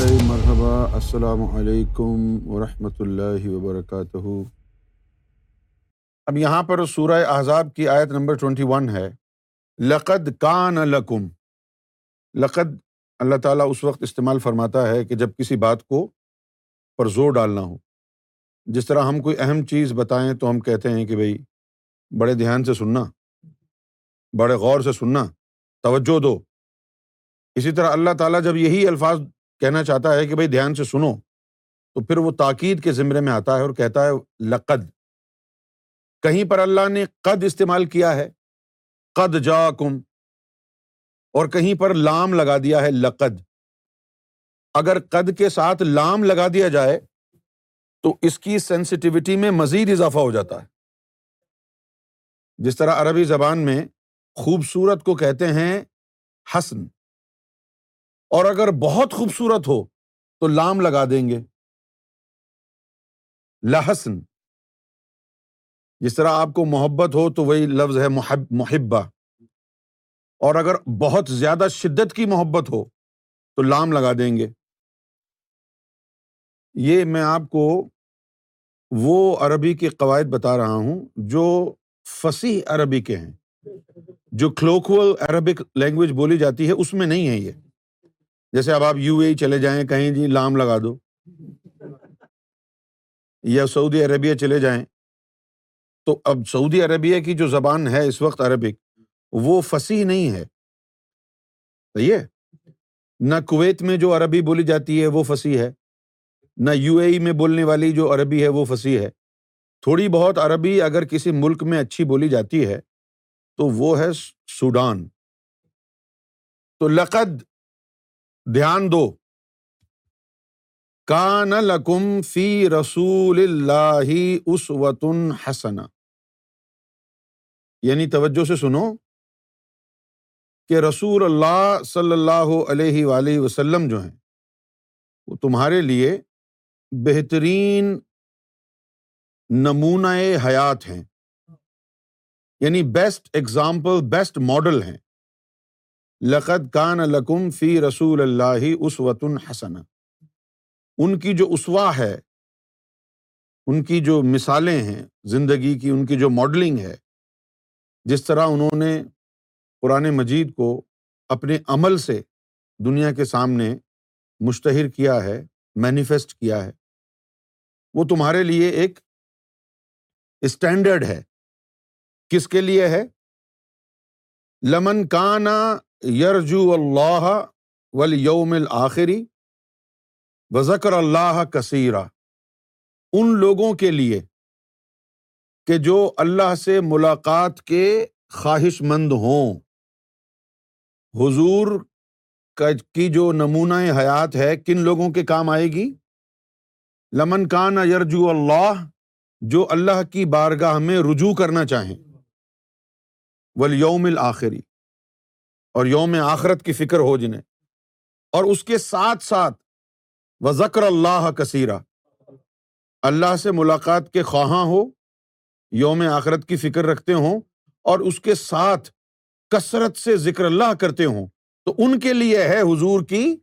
مرحبا، السلام علیکم ورحمۃ اللہ وبرکاتہ۔ اب یہاں پر سورہ احزاب کی آیت نمبر ٹوینٹی ون ہے۔ لقد کان لکم۔ لقد اللہ تعالیٰ اس وقت استعمال فرماتا ہے کہ جب کسی بات کو پر زور ڈالنا ہو۔ جس طرح ہم کوئی اہم چیز بتائیں تو ہم کہتے ہیں کہ بھائی بڑے دھیان سے سننا، بڑے غور سے سننا، توجہ دو۔ اسی طرح اللہ تعالیٰ جب یہی الفاظ کہنا چاہتا ہے کہ بھائی دھیان سے سنو، تو پھر وہ تاکید کے زمرے میں آتا ہے اور کہتا ہے، لقد۔ کہیں پر اللہ نے قد استعمال کیا ہے، قد جا کم اور کہیں پر لام لگا دیا ہے، لقد۔ اگر قد کے ساتھ لام لگا دیا جائے، تو اس کی سینسٹیوٹی میں مزید اضافہ ہو جاتا ہے۔ جس طرح عربی زبان میں خوبصورت کو کہتے ہیں، حسن۔ اور اگر بہت خوبصورت ہو تو لام لگا دیں گے۔ لہسن جس طرح آپ کو محبت ہو تو وہی لفظ ہے محب، محبہ۔ اور اگر بہت زیادہ شدت کی محبت ہو تو لام لگا دیں گے۔ یہ میں آپ کو وہ عربی کے قواعد بتا رہا ہوں جو فصیح عربی کے ہیں۔ جو کلوکول عربک لینگویج بولی جاتی ہے، اس میں نہیں ہے یہ۔ جیسے اب آپ یو اے چلے جائیں، کہیں جی لام لگا دو۔ یا سعودی عربیہ چلے جائیں۔ تو اب سعودی عربیہ کی جو زبان ہے اس وقت عربک، وہ فصیح نہیں ہے۔ صحیح ہے؟ نہ کویت میں جو عربی بولی جاتی ہے، وہ فصیح ہے۔ نہ یو اے میں بولنے والی جو عربی ہے، وہ فصیح ہے۔ تھوڑی بہت عربی اگر کسی ملک میں اچھی بولی جاتی ہے، تو وہ ہے سوڈان۔ تو لقد دھیان دو۔ کان لکم فی رسول اللہ اس وطن حسنا یعنی توجہ سے سنو کہ رسول اللہ صلی اللہ علیہ وآلہ وسلم جو ہیں، وہ تمہارے لیے بہترین نمونۂ حیات ہیں۔ یعنی بیسٹ ایگزامپل بیسٹ ماڈل ہیں۔ لقد کان لکم فی رسول اللہ اس وطن حسن ان کی جو اسوا ہے، ان کی جو مثالیں ہیں زندگی کی، ان کی جو ماڈلنگ ہے، جس طرح انہوں نے قرآن مجید کو اپنے عمل سے دنیا کے سامنے مشتہر کیا ہے مینیفیسٹ کیا ہے، وہ تمہارے لیے ایک اسٹینڈرڈ ہے۔ کس کے لیے ہے؟ لمن کانا یرجو اللہ ول یوم الآخری و ذکر اللہ کثیرہ ان لوگوں کے لیے کہ جو اللہ سے ملاقات کے خواہش مند ہوں۔ حضور کی جو نمونۂ حیات ہے، کن لوگوں کے کام آئے گی؟ لمن کان یرجو اللہ، جو اللہ کی بارگاہ میں رجوع کرنا چاہیں۔ ولیوم الآخری اور یوم آخرت کی فکر ہو جنہیں۔ اور اس کے ساتھ ساتھ و ذکر اللہ کثیرہ اللہ سے ملاقات کے خواہاں ہو، یوم آخرت کی فکر رکھتے ہوں، اور اس کے ساتھ کثرت سے ذکر اللہ کرتے ہوں۔ تو ان کے لیے ہے حضور کی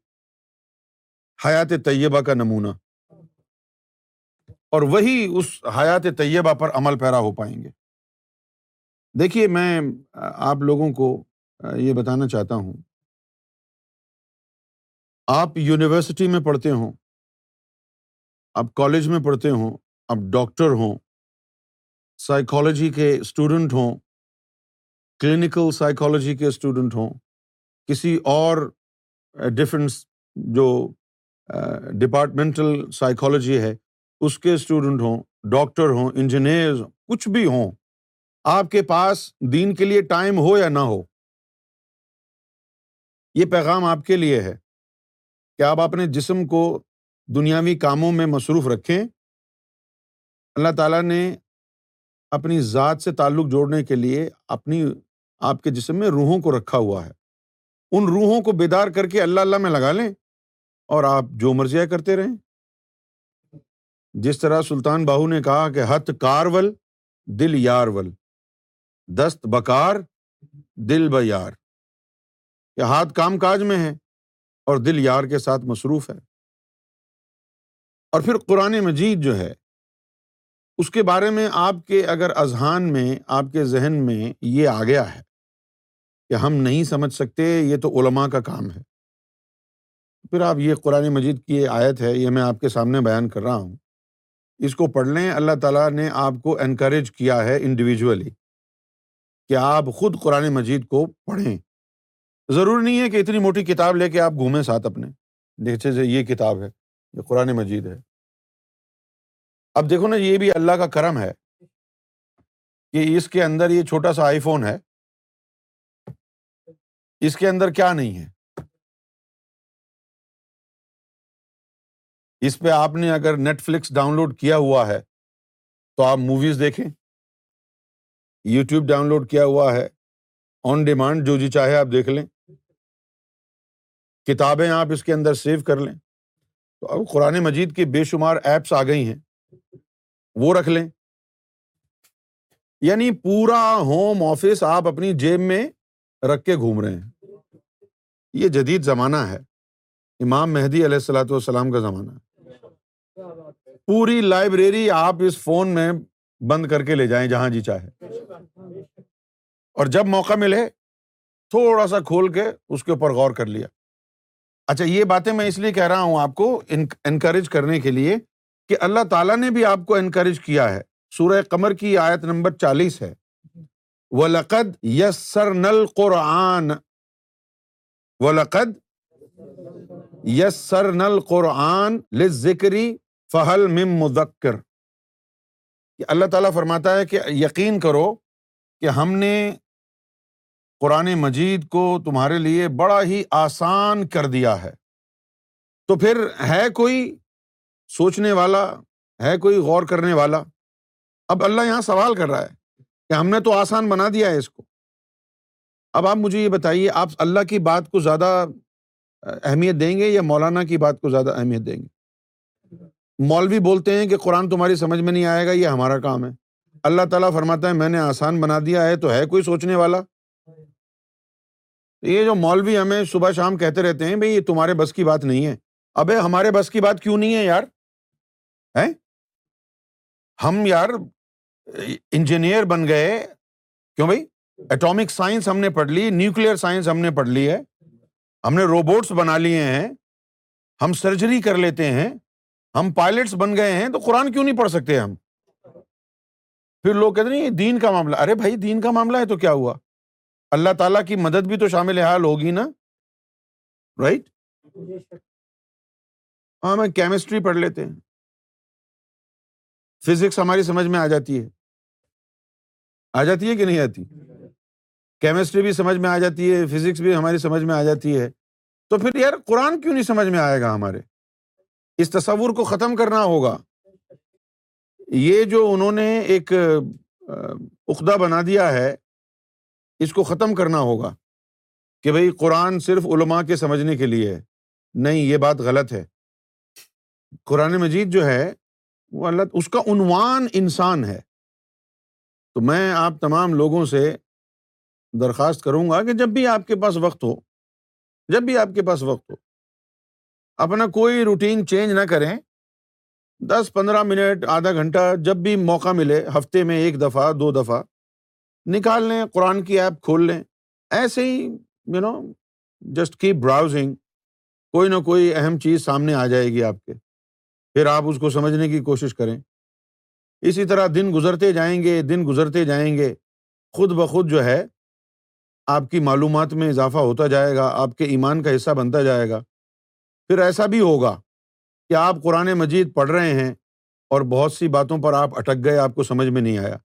حیات طیبہ کا نمونہ۔ اور وہی اس حیات طیبہ پر عمل پیرا ہو پائیں گے۔ دیکھیے، میں آپ لوگوں کو یہ بتانا چاہتا ہوں۔ آپ یونیورسٹی میں پڑھتے ہوں، آپ کالج میں پڑھتے ہوں، آپ ڈاکٹر ہوں سائیکالوجی کے اسٹوڈنٹ ہوں کلینکل سائیکالوجی کے اسٹوڈنٹ ہوں، کسی اور ڈفرینس جو ڈپارٹمنٹل سائیکالوجی ہے، اس کے اسٹوڈنٹ ہوں ڈاکٹر ہوں انجینئر کچھ بھی ہوں۔ آپ کے پاس دین کے لیے ٹائم ہو یا نہ ہو؟ یہ پیغام آپ کے لیے ہے۔ کہ آپ اپنے جسم کو دنیاوی کاموں میں مصروف رکھیں؟ اللہ تعالیٰ نے اپنی ذات سے تعلق جوڑنے کے لیے اپنی آپ کے جسم میں روحوں کو رکھا ہوا ہے۔ ان روحوں کو بیدار کر کے اللہ اللہ میں لگا لیں اور آپ جو مرضیاں کرتے رہیں۔ جس طرح سلطان باہو نے کہا کہ ہتھ کارول، دل یار ول دست بکار، دل ب یار۔ کہ ہاتھ کام کاج میں ہے اور دل یار کے ساتھ مصروف ہے۔ اور پھر قرآن مجید جو ہے، اس کے بارے میں آپ کے اگر اذہان میں، آپ کے ذہن میں یہ آ گیا ہے کہ ہم نہیں سمجھ سکتے، یہ تو علماء کا کام ہے۔ پھر آپ یہ قرآن مجید کی یہ آیت ہے، یہ میں آپ کے سامنے بیان کر رہا ہوں۔ اس کو پڑھ لیں، اللہ تعالیٰ نے آپ کو انکریج کیا ہے انڈیویجولی کہ آپ خود قرآن مجید کو پڑھیں۔ ضروری نہیں ہے کہ اتنی موٹی کتاب لے کے آپ گھومیں ساتھ اپنے۔ دیکھتے سے جی، یہ کتاب ہے، یہ قرآن مجید ہے۔ اب دیکھو نا، یہ بھی اللہ کا کرم ہے کہ اس کے اندر یہ چھوٹا سا آئی فون ہے۔ اس کے اندر کیا نہیں ہے۔ اس پہ آپ نے اگر نیٹ فلکس ڈاؤن لوڈ کیا ہوا ہے تو آپ موویز دیکھیں۔ یوٹیوب ڈاؤن لوڈ کیا ہوا ہے۔ آن ڈیمانڈ جو جی چاہے آپ دیکھ لیں۔ کتابیں آپ اس کے اندر سیو کر لیں۔ تو اب قرآن مجید کی بے شمار ایپس آ گئی ہیں۔ وہ رکھ لیں۔ یعنی پورا ہوم آفس آپ اپنی جیب میں رکھ کے گھوم رہے ہیں۔ یہ جدید زمانہ ہے۔ امام مہدی علیہ السلاۃ والسلام کا زمانہ۔ پوری لائبریری آپ اس فون میں بند کر کے لے جائیں جہاں جی چاہے۔ اور جب موقع ملے، تھوڑا سا کھول کے اس کے اوپر غور کر لیا۔ اچھا یہ باتیں میں اس لیے کہہ رہا ہوں آپ کو انکریج کرنے کے لیے کہ اللہ تعالیٰ نے بھی آپ کو انکریج کیا ہے۔ سورہ قمر کی آیت نمبر چالیس ہے۔ وہ لقد یس سر نل قرآن و لقد یس سر نل قرآن ذکری فہل مم مذکر کہ اللہ تعالیٰ فرماتا ہے کہ یقین کرو کہ ہم نے قرآن مجید کو تمہارے لیے بڑا ہی آسان کر دیا ہے۔ تو پھر ہے کوئی سوچنے والا، ہے کوئی غور کرنے والا؟ اب اللہ یہاں سوال کر رہا ہے کہ ہم نے تو آسان بنا دیا ہے اس کو۔ اب آپ مجھے یہ بتائیے، آپ اللہ کی بات کو زیادہ اہمیت دیں گے یا مولانا کی بات کو زیادہ اہمیت دیں گے؟ مولوی بولتے ہیں کہ قرآن تمہاری سمجھ میں نہیں آئے گا، یہ ہمارا کام ہے۔ اللہ تعالیٰ فرماتا ہے، میں نے آسان بنا دیا ہے، تو ہے کوئی سوچنے والا؟ یہ جو مولوی ہمیں صبح شام کہتے رہتے ہیں بھائی یہ تمہارے بس کی بات نہیں ہے۔ ابے ہمارے بس کی بات کیوں نہیں ہے یار؟ ہم یار انجینئر بن گئے۔ کیوں بھائی اٹامک سائنس ہم نے پڑھ لی نیوکلیر سائنس ہم نے پڑھ لی ہے۔ ہم نے روبوٹس بنا لیے ہیں۔ ہم سرجری کر لیتے ہیں۔ ہم پائلٹس بن گئے ہیں تو قرآن کیوں نہیں پڑھ سکتے ہم؟ پھر لوگ کہتے ہیں یہ دین کا معاملہ۔ ارے بھائی، دین کا معاملہ ہے تو کیا ہوا؟ اللہ تعالیٰ کی مدد بھی تو شامل حال ہوگی نا؟ رائٹ ہاں میں کیمسٹری پڑھ لیتے ہیں۔ فزکس ہماری سمجھ میں آ جاتی ہے۔ آ جاتی ہے کہ نہیں آتی؟ کیمسٹری بھی سمجھ میں آ جاتی ہے فزکس بھی ہماری سمجھ میں آ جاتی ہے۔ تو پھر یار قرآن کیوں نہیں سمجھ میں آئے گا ہمارے؟ اس تصور کو ختم کرنا ہوگا۔ یہ جو انہوں نے ایک عقدہ بنا دیا ہے، اس کو ختم کرنا ہوگا کہ بھائی قرآن صرف علماء کے سمجھنے کے لیے ہے۔ نہیں، یہ بات غلط ہے۔ قرآن مجید جو ہے، وہ اللہ، اس کا عنوان انسان ہے۔ تو میں آپ تمام لوگوں سے درخواست کروں گا کہ جب بھی آپ کے پاس وقت ہو، جب بھی آپ کے پاس وقت ہو اپنا کوئی روٹین چینج نہ کریں۔ دس پندرہ منٹ، آدھا گھنٹہ، جب بھی موقع ملے، ہفتے میں ایک دفعہ، دو دفعہ، نکال لیں، قرآن کی ایپ کھول لیں۔ ایسے ہی you know just keep browsing کوئی نہ کوئی اہم چیز سامنے آ جائے گی آپ کے۔ پھر آپ اس کو سمجھنے کی کوشش کریں۔ اسی طرح دن گزرتے جائیں گے، دن گزرتے جائیں گے۔ خود بخود جو ہے، آپ کی معلومات میں اضافہ ہوتا جائے گا، آپ کے ایمان کا حصہ بنتا جائے گا۔ پھر ایسا بھی ہوگا کہ آپ قرآن مجید پڑھ رہے ہیں اور بہت سی باتوں پر آپ اٹک گئے، آپ کو سمجھ میں نہیں آیا۔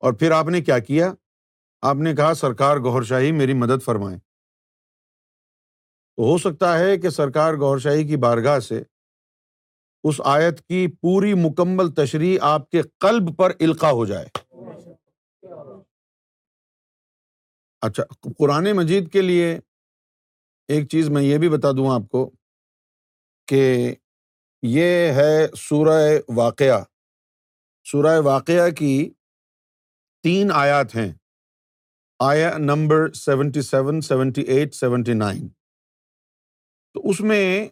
اور پھر آپ نے کیا کیا؟ آپ نے کہا، سرکار گور شاہی میری مدد فرمائے۔ تو ہو سکتا ہے کہ سرکار گور شاہی کی بارگاہ سے اس آیت کی پوری مکمل تشریح آپ کے قلب پر القا ہو جائے۔ اچھا قرآن مجید کے لیے ایک چیز میں یہ بھی بتا دوں آپ کو کہ یہ ہے سورہ واقعہ۔ سورہ واقعہ کی تین آیات ہیں۔ آیا number seventy seven, seventy eight, seventy nine. تو اس میں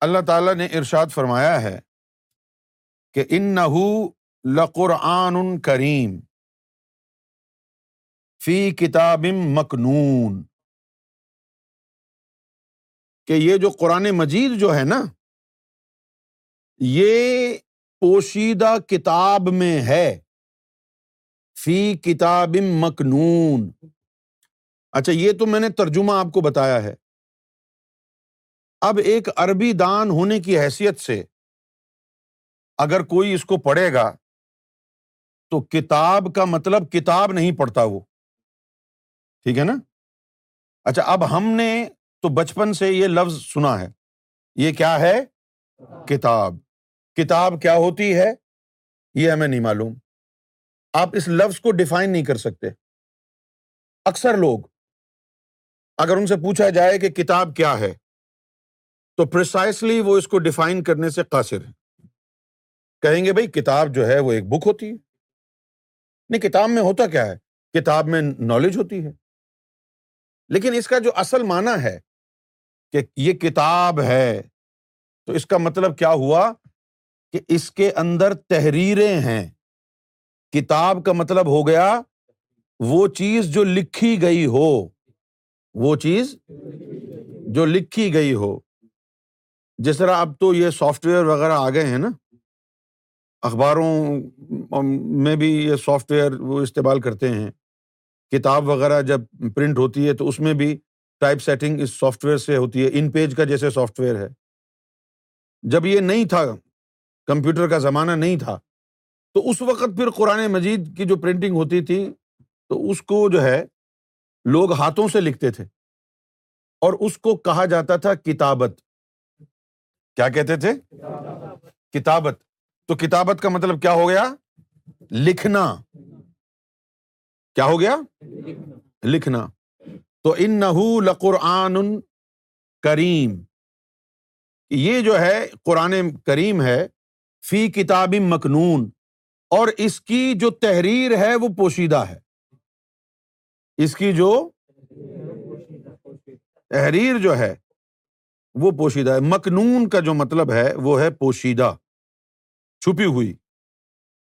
اللہ تعالیٰ نے ارشاد فرمایا ہے کہ ان نہ لقرآن کریم فی کتاب مکنون۔ کہ یہ جو قرآن مجید جو ہے نا، یہ پوشیدہ کتاب میں ہے۔ فی کتاب مکنون۔ اچھا یہ تو میں نے ترجمہ آپ کو بتایا ہے۔ اب ایک عربی دان ہونے کی حیثیت سے اگر کوئی اس کو پڑھے گا تو کتاب کا مطلب کتاب نہیں پڑھتا وہ۔ ٹھیک ہے نا؟ اچھا اب ہم نے تو بچپن سے یہ لفظ سنا ہے۔ یہ کیا ہے؟ کتاب۔ کتاب کیا ہوتی ہے؟ یہ ہمیں نہیں معلوم۔ آپ اس لفظ کو ڈیفائن نہیں کر سکتے۔ اکثر لوگ اگر ان سے پوچھا جائے کہ کتاب کیا ہے، تو پرسائسلی وہ اس کو ڈیفائن کرنے سے قاصر ہے کہیں گے بھائی، کتاب جو ہے وہ ایک بک ہوتی ہے۔ نہیں، کتاب میں ہوتا کیا ہے؟ کتاب میں نالج ہوتی ہے۔ لیکن اس کا جو اصل معنی ہے کہ یہ کتاب ہے، تو اس کا مطلب کیا ہوا کہ اس کے اندر تحریریں ہیں۔ کتاب کا مطلب ہو گیا وہ چیز جو لکھی گئی ہو، وہ چیز جو لکھی گئی ہو۔ جس طرح اب تو یہ سافٹ ویئر وغیرہ آ گئے ہیں نا، اخباروں میں بھی یہ سافٹ ویئر وہ استعمال کرتے ہیں۔ کتاب وغیرہ جب پرنٹ ہوتی ہے تو اس میں بھی ٹائپ سیٹنگ اس سافٹ ویئر سے ہوتی ہے، ان پیج کا جیسے سافٹ ویئر ہے۔ جب یہ نہیں تھا، کمپیوٹر کا زمانہ نہیں تھا، تو اس وقت پھر قرآن مجید کی جو پرنٹنگ ہوتی تھی، تو اس کو جو ہے، لوگ ہاتھوں سے لکھتے تھے۔ اور اس کو کہا جاتا تھا کتابت۔ کیا کہتے تھے؟ کتابت۔ تو کتابت کا مطلب کیا ہو گیا؟ لکھنا۔ کیا ہو گیا؟ لکھنا۔ تو ان لقرآن کریم۔ یہ جو ہے، قرآن کریم ہے، فی کتاب مکنون۔ اور اس کی جو تحریر ہے، وہ پوشیدہ ہے۔ اس کی جو تحریر جو ہے، وہ پوشیدہ ہے۔ مکنون کا جو مطلب ہے، وہ ہے پوشیدہ۔ چھپی ہوئی۔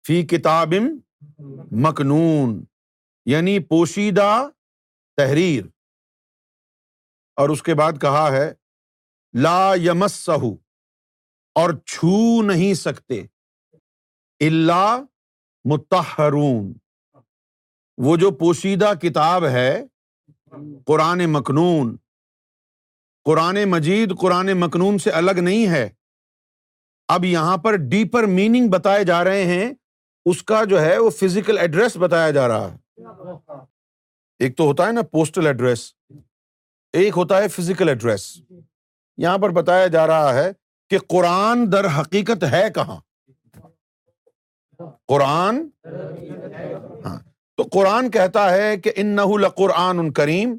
فی کتاب مکنون۔ یعنی پوشیدہ تحریر۔ اور اس کے بعد کہا ہے، لا یمس سہو اور چھو نہیں سکتے۔ اللہ متحرون وہ جو پوشیدہ کتاب ہے، قرآن مکنون۔ قرآن مجید، قرآن مکنون سے الگ نہیں ہے۔ اب یہاں پر ڈیپر میننگ بتائے جا رہے ہیں۔ اس کا جو ہے، وہ فزیکل ایڈریس بتایا جا رہا ہے۔ ایک تو ہوتا ہے نا پوسٹل ایڈریس ایک ہوتا ہے فزیکل ایڈریس یہاں پر بتایا جا رہا ہے کہ قرآن در حقیقت ہے کہاں؟ قرآن۔ ہاں تو قرآن کہتا ہے کہ ان نہ قرآن کریم،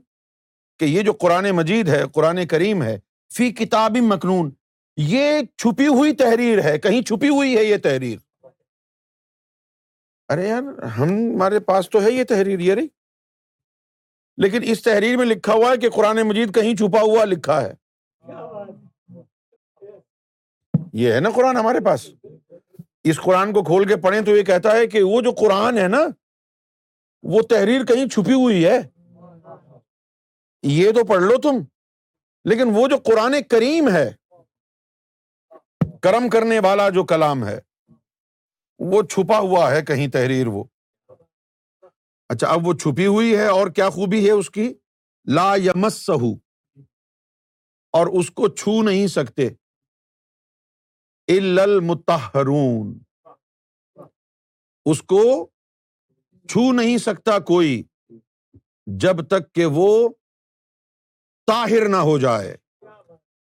کہ یہ جو قرآن مجید ہے، قرآن کریم ہے، فی کتاب مخنون یہ چھپی ہوئی تحریر ہے، کہیں چھپی ہوئی ہے یہ تحریر؟ ارے یار ہمارے پاس تو ہے یہ تحریر، یہ رہی لیکن اس تحریر میں لکھا ہوا ہے کہ قرآن مجید کہیں چھپا ہوا لکھا ہے۔ یہ ہے نا قرآن ہمارے پاس۔ اس قرآن کو کھول کے پڑھیں تو یہ کہتا ہے کہ وہ جو قرآن ہے نا، وہ تحریر کہیں چھپی ہوئی ہے۔ یہ تو پڑھ لو تم۔ لیکن وہ جو قرآن کریم ہے، کرم کرنے والا جو کلام ہے وہ چھپا ہوا ہے کہیں تحریر وہ۔ اچھا اب وہ چھپی ہوئی ہے اور کیا خوبی ہے اس کی؟ لا یمس سہو اور اس کو چھو نہیں سکتے۔ المتحرون اس کو چھو نہیں سکتا کوئی جب تک کہ وہ طاہر نہ ہو جائے،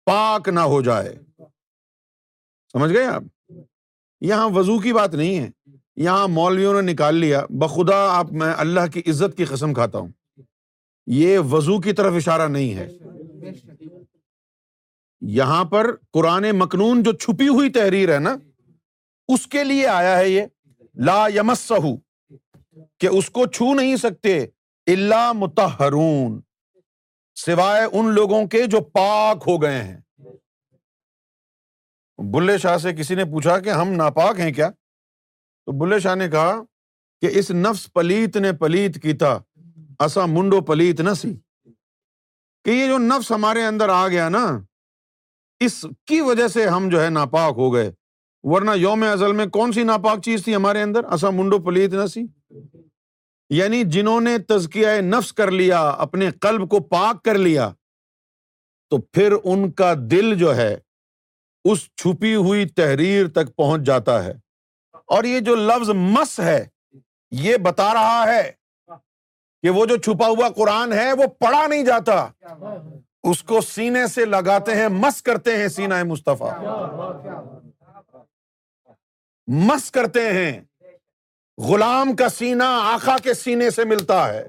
پاک نہ ہو جائے۔ سمجھ گئے آپ؟ یہاں وضو کی بات نہیں ہے۔ یہاں مولویوں نے نکال لیا۔ بخدا آپ، میں اللہ کی عزت کی قسم کھاتا ہوں۔ یہ وضو کی طرف اشارہ نہیں ہے۔ یہاں پر قرآن مکنون جو چھپی ہوئی تحریر ہے نا، اس کے لیے آیا ہے یہ۔ لا یمس کہ اس کو چھو نہیں سکتے۔ اللہ متحرون سوائے ان لوگوں کے جو پاک ہو گئے ہیں۔ بلے شاہ سے کسی نے پوچھا کہ ہم ناپاک ہیں کیا؟ تو بلے شاہ نے کہا کہ اس نفس پلیت نے پلیت کیتا ایسا منڈو پلیت نہ سی۔ کہ یہ جو نفس ہمارے اندر آ گیا نا، اس کی وجہ سے ہم جو ہے ناپاک ہو گئے۔ ورنہ یوم ازل میں کون سی ناپاک چیز تھی ہمارے اندر؟ ایسا منڈو پلیت نہ سی۔ یعنی جنہوں نے تزکیہ نفس کر لیا، اپنے قلب کو پاک کر لیا، تو پھر ان کا دل جو ہے اس چھپی ہوئی تحریر تک پہنچ جاتا ہے۔ اور یہ جو لفظ مس ہے، یہ بتا رہا ہے کہ وہ جو چھپا ہوا قرآن ہے، وہ پڑھا نہیں جاتا۔ اس کو سینے سے لگاتے ہیں، مس کرتے ہیں سینا مصطفیٰ۔ مس کرتے ہیں۔ غلام کا سینا آخا کے سینے سے ملتا ہے۔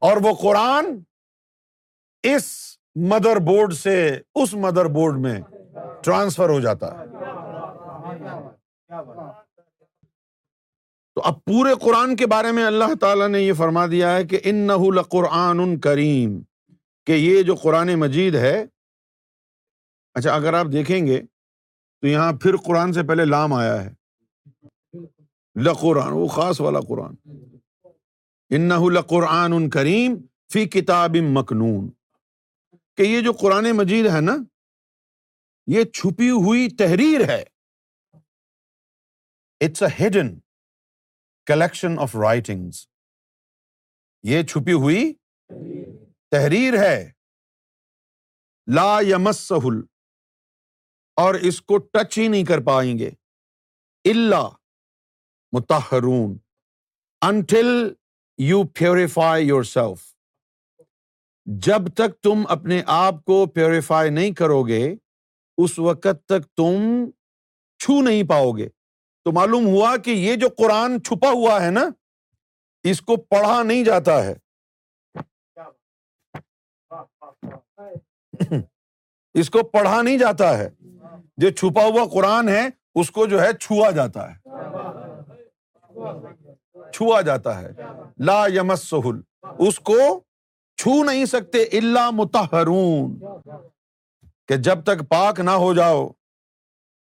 اور وہ قرآن اس مدر بورڈ سے، اس مدر بورڈ میں ٹرانسفر ہو جاتا ہے۔ تو اب پورے قرآن کے بارے میں اللہ تعالیٰ نے یہ فرما دیا ہے کہ ان نہ قرآن کریم، کہ یہ جو قرآن مجید ہے۔ اچھا اگر آپ دیکھیں گے تو یہاں پھر قرآن سے پہلے لام آیا ہے۔ لقرآن، وہ خاص والا قرآن۔ ان قرآن ان کریم فی کتاب مکنون۔ کہ یہ جو قرآن مجید ہے نا یہ چھپی ہوئی تحریر ہے۔ It's a hidden collection of writings یہ چھپی ہوئی تحریر ہے۔ لا یمسل اور اس کو ٹچ ہی نہیں کر پائیں گے۔ اللہ متحرون until you purify yourself جب تک تم اپنے آپ کو پیوریفائی نہیں کرو گے اس وقت تک تم چھو نہیں پاؤ گے۔ تو معلوم ہوا کہ یہ جو قرآن چھپا ہوا ہے نا، اس کو پڑھا نہیں جاتا ہے۔ اس کو پڑھا نہیں جاتا ہے۔ جو چھپا ہوا قرآن ہے، اس کو جو ہے چھوا جاتا ہے۔ چھوا جاتا ہے۔ لا یمس سہل اس کو چھو نہیں سکتے۔ اللہ متحرون کہ جب تک پاک نہ ہو جاؤ،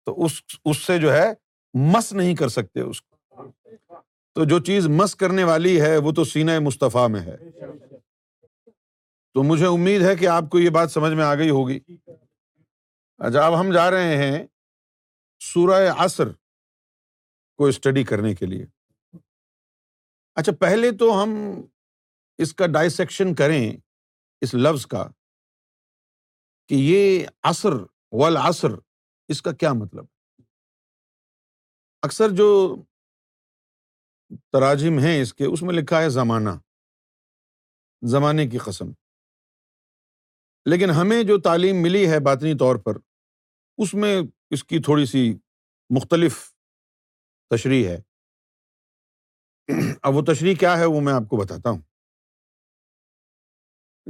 تو اس اس سے جو ہے مس نہیں کر سکتے اس کو۔ تو جو چیز مس کرنے والی ہے، وہ تو سینہ مصطفیٰ میں ہے۔ تو مجھے امید ہے کہ آپ کو یہ بات سمجھ میں آ گئی ہوگی۔ اچھا اب ہم جا رہے ہیں سورہ عصر کو اسٹڈی کرنے کے لیے۔ اچھا پہلے تو ہم اس کا ڈائسیکشن کریں اس لفظ کا۔ کہ یہ عصر والعصر، اس کا کیا مطلب؟ اکثر جو تراجم ہیں اس کے، اس میں لکھا ہے زمانہ، زمانے کی قسم۔ لیکن ہمیں جو تعلیم ملی ہے باطنی طور پر، اس میں اس کی تھوڑی سی مختلف تشریح ہے۔ اب وہ تشریح کیا ہے وہ میں آپ کو بتاتا ہوں۔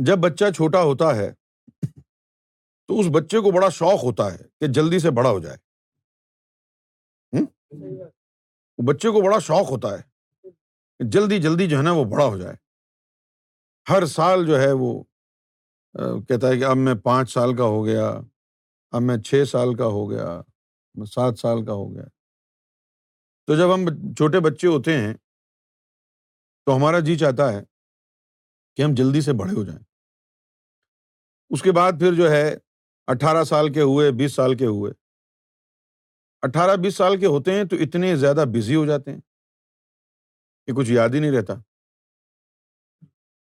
جب بچہ چھوٹا ہوتا ہے تو اس بچے کو بڑا شوق ہوتا ہے کہ جلدی سے بڑا ہو جائے۔ بچے کو بڑا شوق ہوتا ہے جلدی جلدی جو ہے نا وہ بڑا ہو جائے۔ ہر سال جو ہے وہ کہتا ہے کہ اب میں پانچ سال کا ہو گیا، اب میں چھ سال کا ہو گیا سات سال کا ہو گیا۔ تو جب ہم چھوٹے بچے ہوتے ہیں، تو ہمارا جی چاہتا ہے کہ ہم جلدی سے بڑے ہو جائیں۔ اس کے بعد پھر جو ہے اٹھارہ سال کے ہوئے، بیس سال کے ہوئے۔ اٹھارہ، بیس سال کے ہوتے ہیں تو اتنے زیادہ بزی ہو جاتے ہیں۔ کہ کچھ یاد ہی نہیں رہتا۔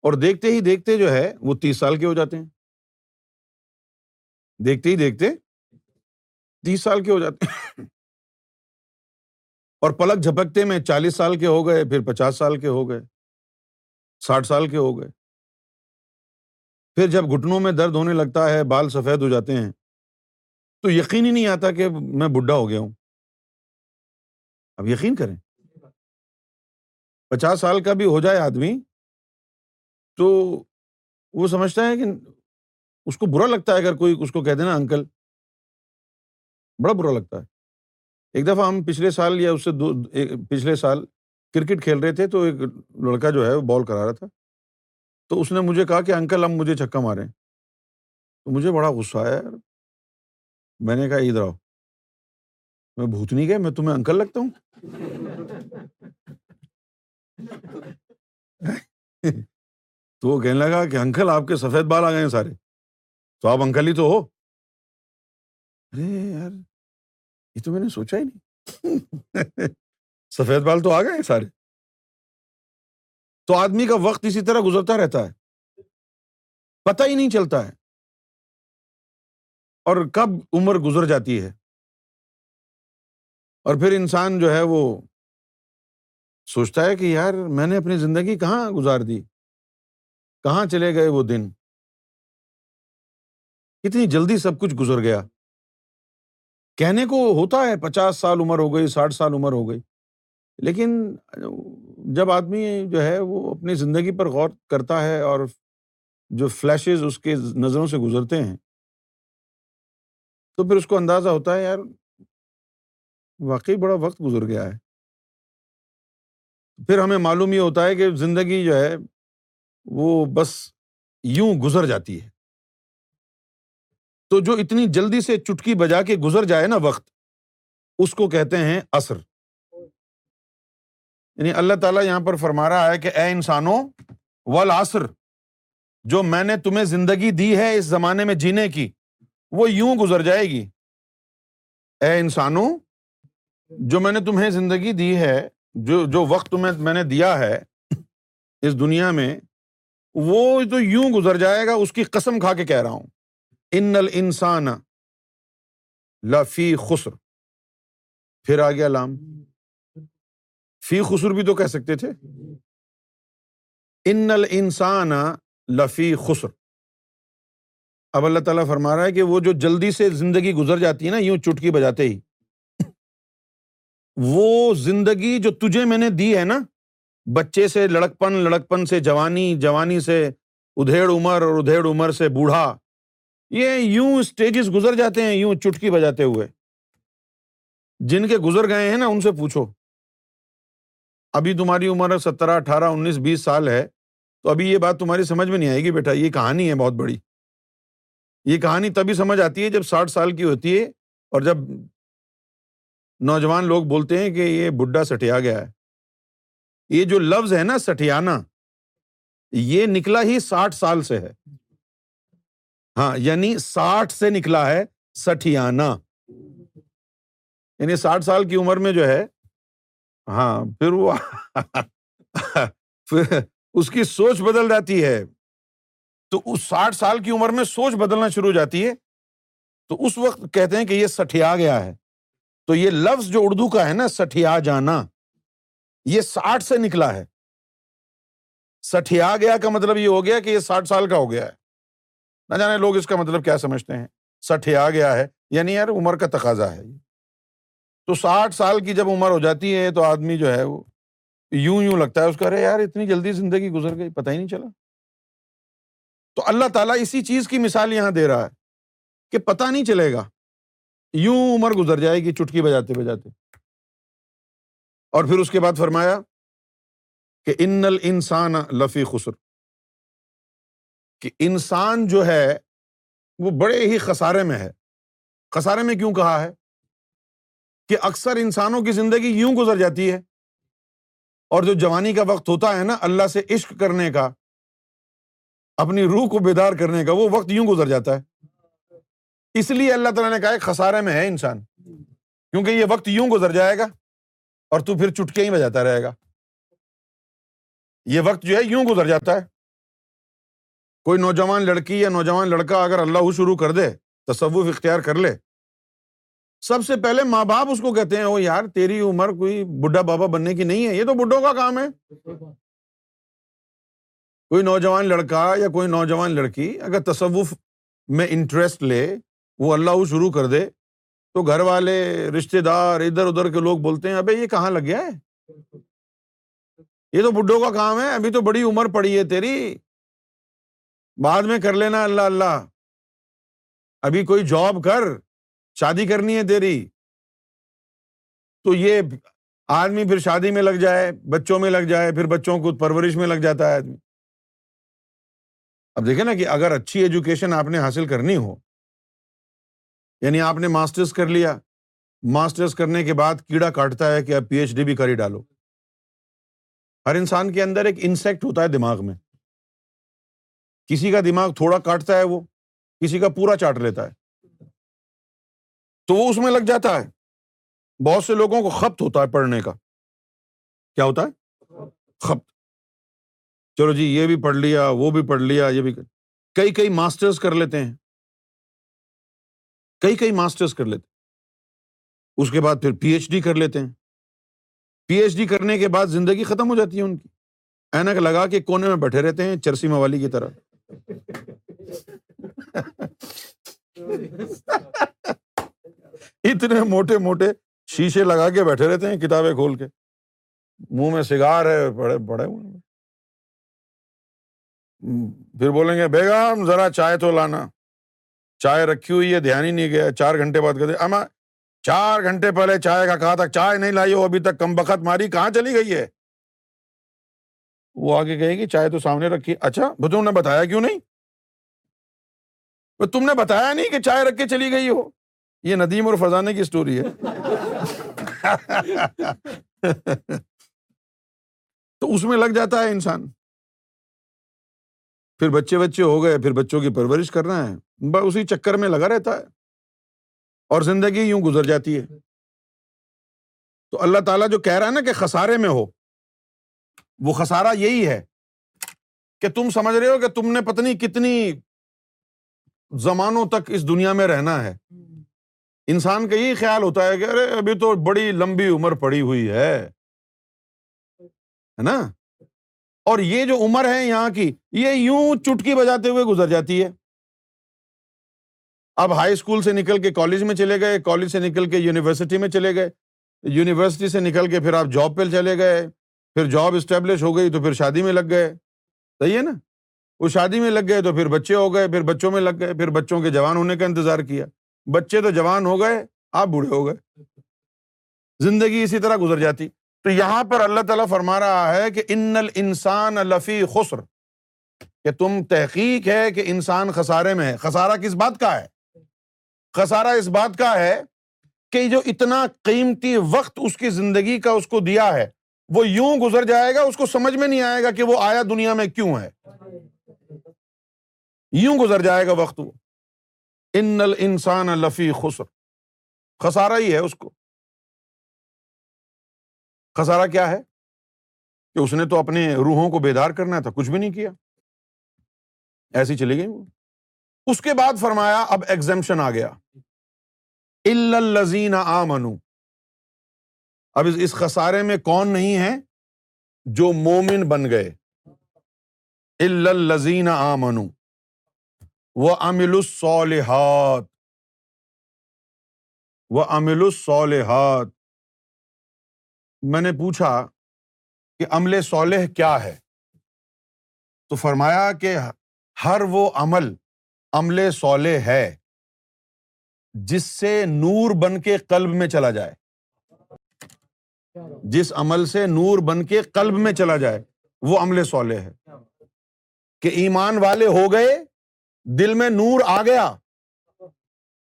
اور دیکھتے ہی دیکھتے جو ہے، وہ تیس سال کے ہو جاتے ہیں۔ دیکھتے ہی دیکھتے تیس سال کے ہو جاتے ہیں۔ اور پلک جھپکتے میں چالیس سال کے ہو گئے، پھر پچاس سال کے ہو گئے، ساٹھ سال کے ہو گئے۔ پھر جب گھٹنوں میں درد ہونے لگتا ہے، بال سفید ہو جاتے ہیں، تو یقین ہی نہیں آتا کہ میں بڈھا ہو گیا ہوں۔ اب یقین کریں۔ پچاس سال کا بھی ہو جائے آدمی، تو وہ سمجھتا ہے کہ اس کو برا لگتا ہے اگر کوئی اس کو کہہ دینا، انکل۔ بڑا برا لگتا ہے۔ ایک دفعہ ہم پچھلے سال یا اس سے دو پچھلے سال کرکٹ کھیل رہے تھے تو ایک لڑکا جو ہے وہ بال کرا رہا تھا۔ تو اس نے مجھے کہا کہ انکل ہم مجھے چھکا مارے تو مجھے بڑا غصہ آیا یار۔ میں نے کہا ادھر آؤ۔ میں بھوتنی گئے میں تمہیں انکل لگتا ہوں۔ تو وہ کہنے لگا کہ انکل آپ کے سفید بال آ گئے ہیں سارے۔ تو آپ انکل ہی تو ہو۔ ارے یار، یہ تو میں نے سوچا ہی نہیں۔ سفید بال تو آ گئے سارے۔ تو آدمی کا وقت اسی طرح گزرتا رہتا ہے۔ پتہ ہی نہیں چلتا ہے۔ اور کب عمر گزر جاتی ہے۔ اور پھر انسان جو ہے وہ سوچتا ہے کہ یار میں نے اپنی زندگی کہاں گزار دی؟ کہاں چلے گئے وہ دن؟ کتنی جلدی سب کچھ گزر گیا۔ کہنے کو ہوتا ہے پچاس سال عمر ہو گئی، ساٹھ سال عمر ہو گئی۔ لیکن جب آدمی جو ہے وہ اپنی زندگی پر غور کرتا ہے اور جو فلیشز اس کے نظروں سے گزرتے ہیں، تو پھر اس کو اندازہ ہوتا ہے یار واقعی بڑا وقت گزر گیا ہے۔ پھر ہمیں معلوم یہ ہوتا ہے کہ زندگی جو ہے وہ بس یوں گزر جاتی ہے۔ تو جو اتنی جلدی سے چٹکی بجا کے گزر جائے نا وقت، اس کو کہتے ہیں اثر یعنی اللہ تعالیٰ یہاں پر فرما رہا ہے کہ اے انسانوں، والعصر، جو میں نے تمہیں زندگی دی ہے اس زمانے میں جینے کی، وہ یوں گزر جائے گی۔ اے انسانوں، جو میں نے تمہیں زندگی دی ہے، جو جو وقت تمہیں میں نے دیا ہے اس دنیا میں، وہ تو یوں گزر جائے گا، اس کی قسم کھا کے کہہ رہا ہوں۔ ان ال انسان لفی خسر۔ پھر آ گیا لام۔ فی خسر بھی تو کہہ سکتے تھے۔ ان انسان لفی خسر۔ اب اللہ تعالیٰ فرما رہا ہے کہ وہ جو جلدی سے زندگی گزر جاتی ہے نا، یوں چٹکی بجاتے ہی۔ وہ زندگی جو تجھے میں نے دی ہے نا، بچے سے لڑکپن لڑکپن سے جوانی جوانی سے ادھیڑ عمر اور ادھیڑ عمر سے بوڑھا۔ یہ یوں اسٹیجز گزر جاتے ہیں، یوں چٹکی بجاتے ہوئے۔ جن کے گزر گئے ہیں نا، ان سے پوچھو۔ ابھی تمہاری عمر سترہ، اٹھارہ، انیس، بیس سال ہے، تو ابھی یہ بات تمہاری سمجھ میں نہیں آئے گی بیٹا۔ یہ کہانی ہے بہت بڑی۔ یہ کہانی تبھی سمجھ آتی ہے جب ساٹھ سال کی ہوتی ہے اور جب نوجوان لوگ بولتے ہیں کہ یہ بڈھا سٹیا گیا ہے۔ یہ جو لفظ ہے نا سٹیانا یہ نکلا ہی ساٹھ سال سے ہے۔ ہاں یعنی ساٹھ سے نکلا ہے سٹیانا یعنی ساٹھ سال کی عمر میں جو ہے ہاں پھر وہ اس کی سوچ بدل جاتی ہے۔ تو اس ساٹھ سال کی عمر میں سوچ بدلنا شروع ہو جاتی ہے۔ تو اس وقت کہتے ہیں کہ یہ سٹیا گیا ہے۔ تو یہ لفظ جو اردو کا ہے نا سٹیا جانا، یہ ساٹھ سے نکلا ہے۔ سٹیا گیا کا مطلب یہ ہو گیا کہ یہ ساٹھ سال کا ہو گیا ہے۔ نہ جانے لوگ اس کا مطلب کیا سمجھتے ہیں۔ سٹیا گیا ہے یعنی یار عمر کا تقاضا ہے۔ تو ساٹھ سال کی جب عمر ہو جاتی ہے تو آدمی جو ہے وہ یوں یوں لگتا ہے، اس کا، ارے یار، اتنی جلدی زندگی گزر گئی، پتہ ہی نہیں چلا۔ تو اللہ تعالیٰ اسی چیز کی مثال یہاں دے رہا ہے کہ پتا نہیں چلے گا۔ یوں عمر گزر جائے گی چٹکی بجاتے بجاتے۔ اور پھر اس کے بعد فرمایا کہ ان ال انسان لفی خسر۔ کہ انسان جو ہے وہ بڑے ہی خسارے میں ہے۔ خسارے میں کیوں کہا ہے؟ کہ اکثر انسانوں کی زندگی یوں گزر جاتی ہے۔ اور جو جوانی کا وقت ہوتا ہے نا، اللہ سے عشق کرنے کا، اپنی روح کو بیدار کرنے کا، وہ وقت یوں گزر جاتا ہے۔ اس لیے اللہ تعالیٰ نے کہا ہے خسارے میں ہے انسان۔ کیونکہ یہ وقت یوں گزر جائے گا اور تو پھر چٹکے ہی بجاتا رہے گا۔ یہ وقت جو ہے یوں گزر جاتا ہے۔ کوئی نوجوان لڑکی یا نوجوان لڑکا اگر اللہ شروع کر دے، تصوف اختیار کر لے سب سے پہلے ماں باپ اس کو کہتے ہیں، او یار، تیری عمر کوئی بڈھا بابا بننے کی نہیں ہے، یہ تو بڈھوں کا کام ہے۔ کوئی نوجوان لڑکا یا کوئی نوجوان لڑکی اگر تصوف میں انٹرسٹ لے، وہ اللہ شروع کر دے۔ تو گھر والے رشتے دار، ادھر ادھر کے لوگ بولتے ہیں ابھی یہ کہاں لگ گیا ہے؟ یہ تو بڈھوں کا کام ہے، ابھی تو بڑی عمر پڑی ہے تیری۔ بعد میں کر لینا اللہ اللہ۔ ابھی کوئی جاب کر۔ شادی کرنی ہے تیری۔ تو یہ آدمی پھر شادی میں لگ جائے، بچوں میں لگ جائے، پھر بچوں کو پرورش میں لگ جاتا ہے۔ آدمی اب دیکھیں نا کہ اگر اچھی ایجوکیشن آپ نے حاصل کرنی ہو یعنی آپ نے ماسٹرس کر لیا ماسٹرس کرنے کے بعد کیڑا کاٹتا ہے کہ اب پی ایچ ڈی بھی کر ہی ڈالو۔ ہر انسان کے اندر ایک انسیکٹ ہوتا ہے دماغ میں۔ کسی کا دماغ تھوڑا کاٹتا ہے وہ، کسی کا پورا چاٹ لیتا ہے۔ تو وہ اس میں لگ جاتا ہے۔ بہت سے لوگوں کو خپت ہوتا ہے پڑھنے کا۔ کیا ہوتا ہے؟ خپت چلو جی یہ بھی پڑھ لیا، وہ بھی پڑھ لیا، یہ بھی کئی کئی ماسٹرس کر لیتے ہیں۔ کئی کئی ماسٹرس کر لیتے اس کے بعد پھر پی ایچ ڈی کر لیتے ہیں۔ پی ایچ ڈی کرنے کے بعد زندگی ختم ہو جاتی ہے ان کی۔ اینک لگا کے کونے میں بیٹھے رہتے ہیں چرسی موالی کی طرح۔ اتنے موٹے موٹے شیشے لگا کے بیٹھے رہتے ہیں کتابیں کھول کے۔ منہ میں سگار ہے، بڑے بڑے پھر بولیں گے، بیگم، ذرا چائے تو لانا۔ چائے رکھی ہوئی ہے، دھیان ہی نہیں گیا۔ چار گھنٹے بعد کہتے اما، چار گھنٹے پہلے چائے کا کہا تھا، چائے نہیں لائی ہو، ابھی تک کم بخت ماری، کہاں چلی گئی ہے؟ وہ آگے کہے گی چائے تو سامنے رکھی۔ اچھا تم نے بتایا کیوں نہیں؟ تم نے بتایا نہیں کہ چائے رکھ کے چلی گئی ہو۔ یہ ندیم اور فضانے کی اسٹوری ہے۔ تو اس میں لگ جاتا ہے انسان۔ پھر بچے بچے ہو گئے، پھر بچوں کی پرورش کرنا ہے اسی چکر میں لگا رہتا ہے۔ اور زندگی یوں گزر جاتی ہے۔ تو اللہ تعالیٰ جو کہہ رہا ہے نا کہ خسارے میں ہو، وہ خسارا یہی ہے کہ تم سمجھ رہے ہو کہ تم نے پتنی کتنی زمانوں تک اس دنیا میں رہنا ہے۔ انسان کا یہی خیال ہوتا ہے کہ ارے ابھی تو بڑی لمبی عمر پڑی ہوئی ہے۔ نا؟ اور یہ جو عمر ہے یہاں کی، یہ یوں چٹکی بجاتے ہوئے گزر جاتی ہے۔ اب ہائی اسکول سے نکل کے کالج میں چلے گئے کالج سے نکل کے یونیورسٹی میں چلے گئے۔ یونیورسٹی سے نکل کے پھر آپ جاب پہ چلے گئے۔ پھر جاب اسٹیبلش ہو گئی تو پھر شادی میں لگ گئے۔ صحیح ہے نا؟ وہ شادی میں لگ گئے تو پھر بچے ہو گئے، پھر بچوں میں لگ گئے، پھر بچوں کے جوان ہونے کا انتظار کیا۔ بچے تو جوان ہو گئے، آپ بوڑھے ہو گئے۔ زندگی اسی طرح گزر جاتی۔ تو یہاں پر اللہ تعالیٰ فرما رہا ہے کہ ان انسان لفی خسر۔ کہ تم تحقیق ہے کہ انسان خسارے میں ہے۔ خسارا کس بات کا ہے؟ خسارا اس بات کا ہے کہ جو اتنا قیمتی وقت اس کی زندگی کا اس کو دیا ہے، وہ یوں گزر جائے گا، اس کو سمجھ میں نہیں آئے گا کہ وہ آیا دنیا میں کیوں ہے۔ یوں گزر جائے گا وقت وہ۔ ان انسان لفی خسر۔ خسارا ہی ہے اس کو۔ خسارا کیا ہے؟ کہ اس نے تو اپنے روحوں کو بیدار کرنا تھا، کچھ بھی نہیں کیا۔ ایسی چلی گئی وہ۔ اس کے بعد فرمایا، اب ایگزمشن آ گیا۔ الزین آ منو اب اس خسارے میں کون نہیں ہے؟ جو مومن بن گئے۔ الزین آ منو وہ امل الصالحات وہ امل الصالحات میں نے پوچھا کہ عمل صالح کیا ہے؟ تو فرمایا کہ ہر وہ عمل عمل صالح ہے جس سے نور بن کے قلب میں چلا جائے۔ جس عمل سے نور بن کے قلب میں چلا جائے، وہ عمل صالح ہے۔ کہ ایمان والے ہو گئے دل میں نور آ گیا۔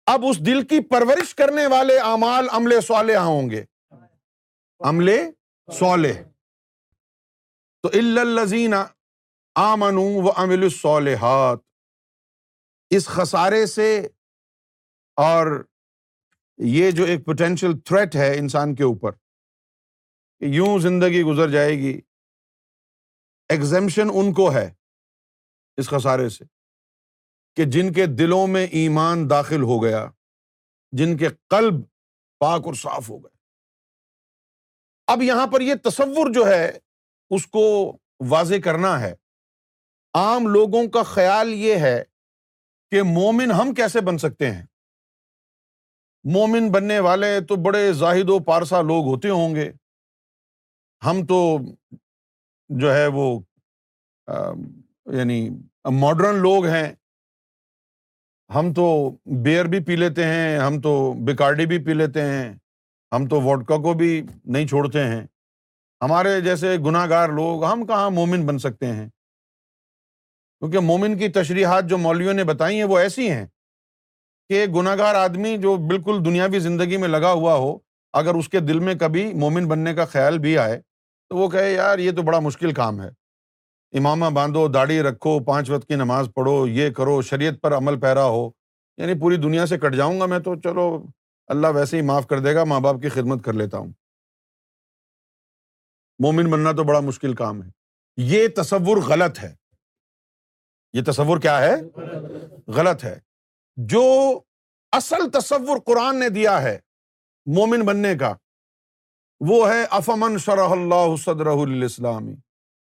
اب اس دل کی پرورش کرنے والے امال عمل صالح ہوں گے۔ عمل صالح۔ تو الزین آمن و امل الصالحات۔ اس خسارے سے اور یہ جو ایک پوٹینشیل تھریٹ ہے انسان کے اوپر یوں زندگی گزر جائے گی۔ ایگزمشن ان کو ہے اس خسارے سے۔ کہ جن کے دلوں میں ایمان داخل ہو گیا، جن کے قلب پاک اور صاف ہو گئے۔ اب یہاں پر یہ تصور جو ہے، اس کو واضح کرنا ہے۔ عام لوگوں کا خیال یہ ہے کہ مومن ہم کیسے بن سکتے ہیں؟ مومن بننے والے تو بڑے زاہد و پارسا لوگ ہوتے ہوں گے۔ ہم تو جو ہے وہ یعنی ماڈرن لوگ ہیں۔ ہم تو بیئر بھی پی لیتے ہیں، ہم تو بیکارڈی بھی پی لیتے ہیں، ہم تو ووڈکا کو بھی نہیں چھوڑتے ہیں۔ ہمارے جیسے گناہ گار لوگ، ہم کہاں مومن بن سکتے ہیں؟ کیونکہ مومن کی تشریحات جو مولویوں نے بتائی ہیں، وہ ایسی ہیں کہ گناہ گار آدمی جو بالکل دنیاوی زندگی میں لگا ہوا ہو، اگر اس کے دل میں کبھی مومن بننے کا خیال بھی آئے، تو وہ کہے، یار، یہ تو بڑا مشکل کام ہے۔ امامہ باندھو، داڑھی رکھو، پانچ وقت کی نماز پڑھو، یہ کرو، شریعت پر عمل پیرا ہو یعنی پوری دنیا سے کٹ جاؤں گا میں تو، چلو، اللہ ویسے ہی معاف کر دے گا، ماں باپ کی خدمت کر لیتا ہوں۔ مومن بننا تو بڑا مشکل کام ہے۔ یہ تصور غلط ہے۔ یہ تصور کیا ہے؟ غلط ہے۔ جو اصل تصور قرآن نے دیا ہے مومن بننے کا، وہ ہے، افمن شرح اللہ صدر الاسلامی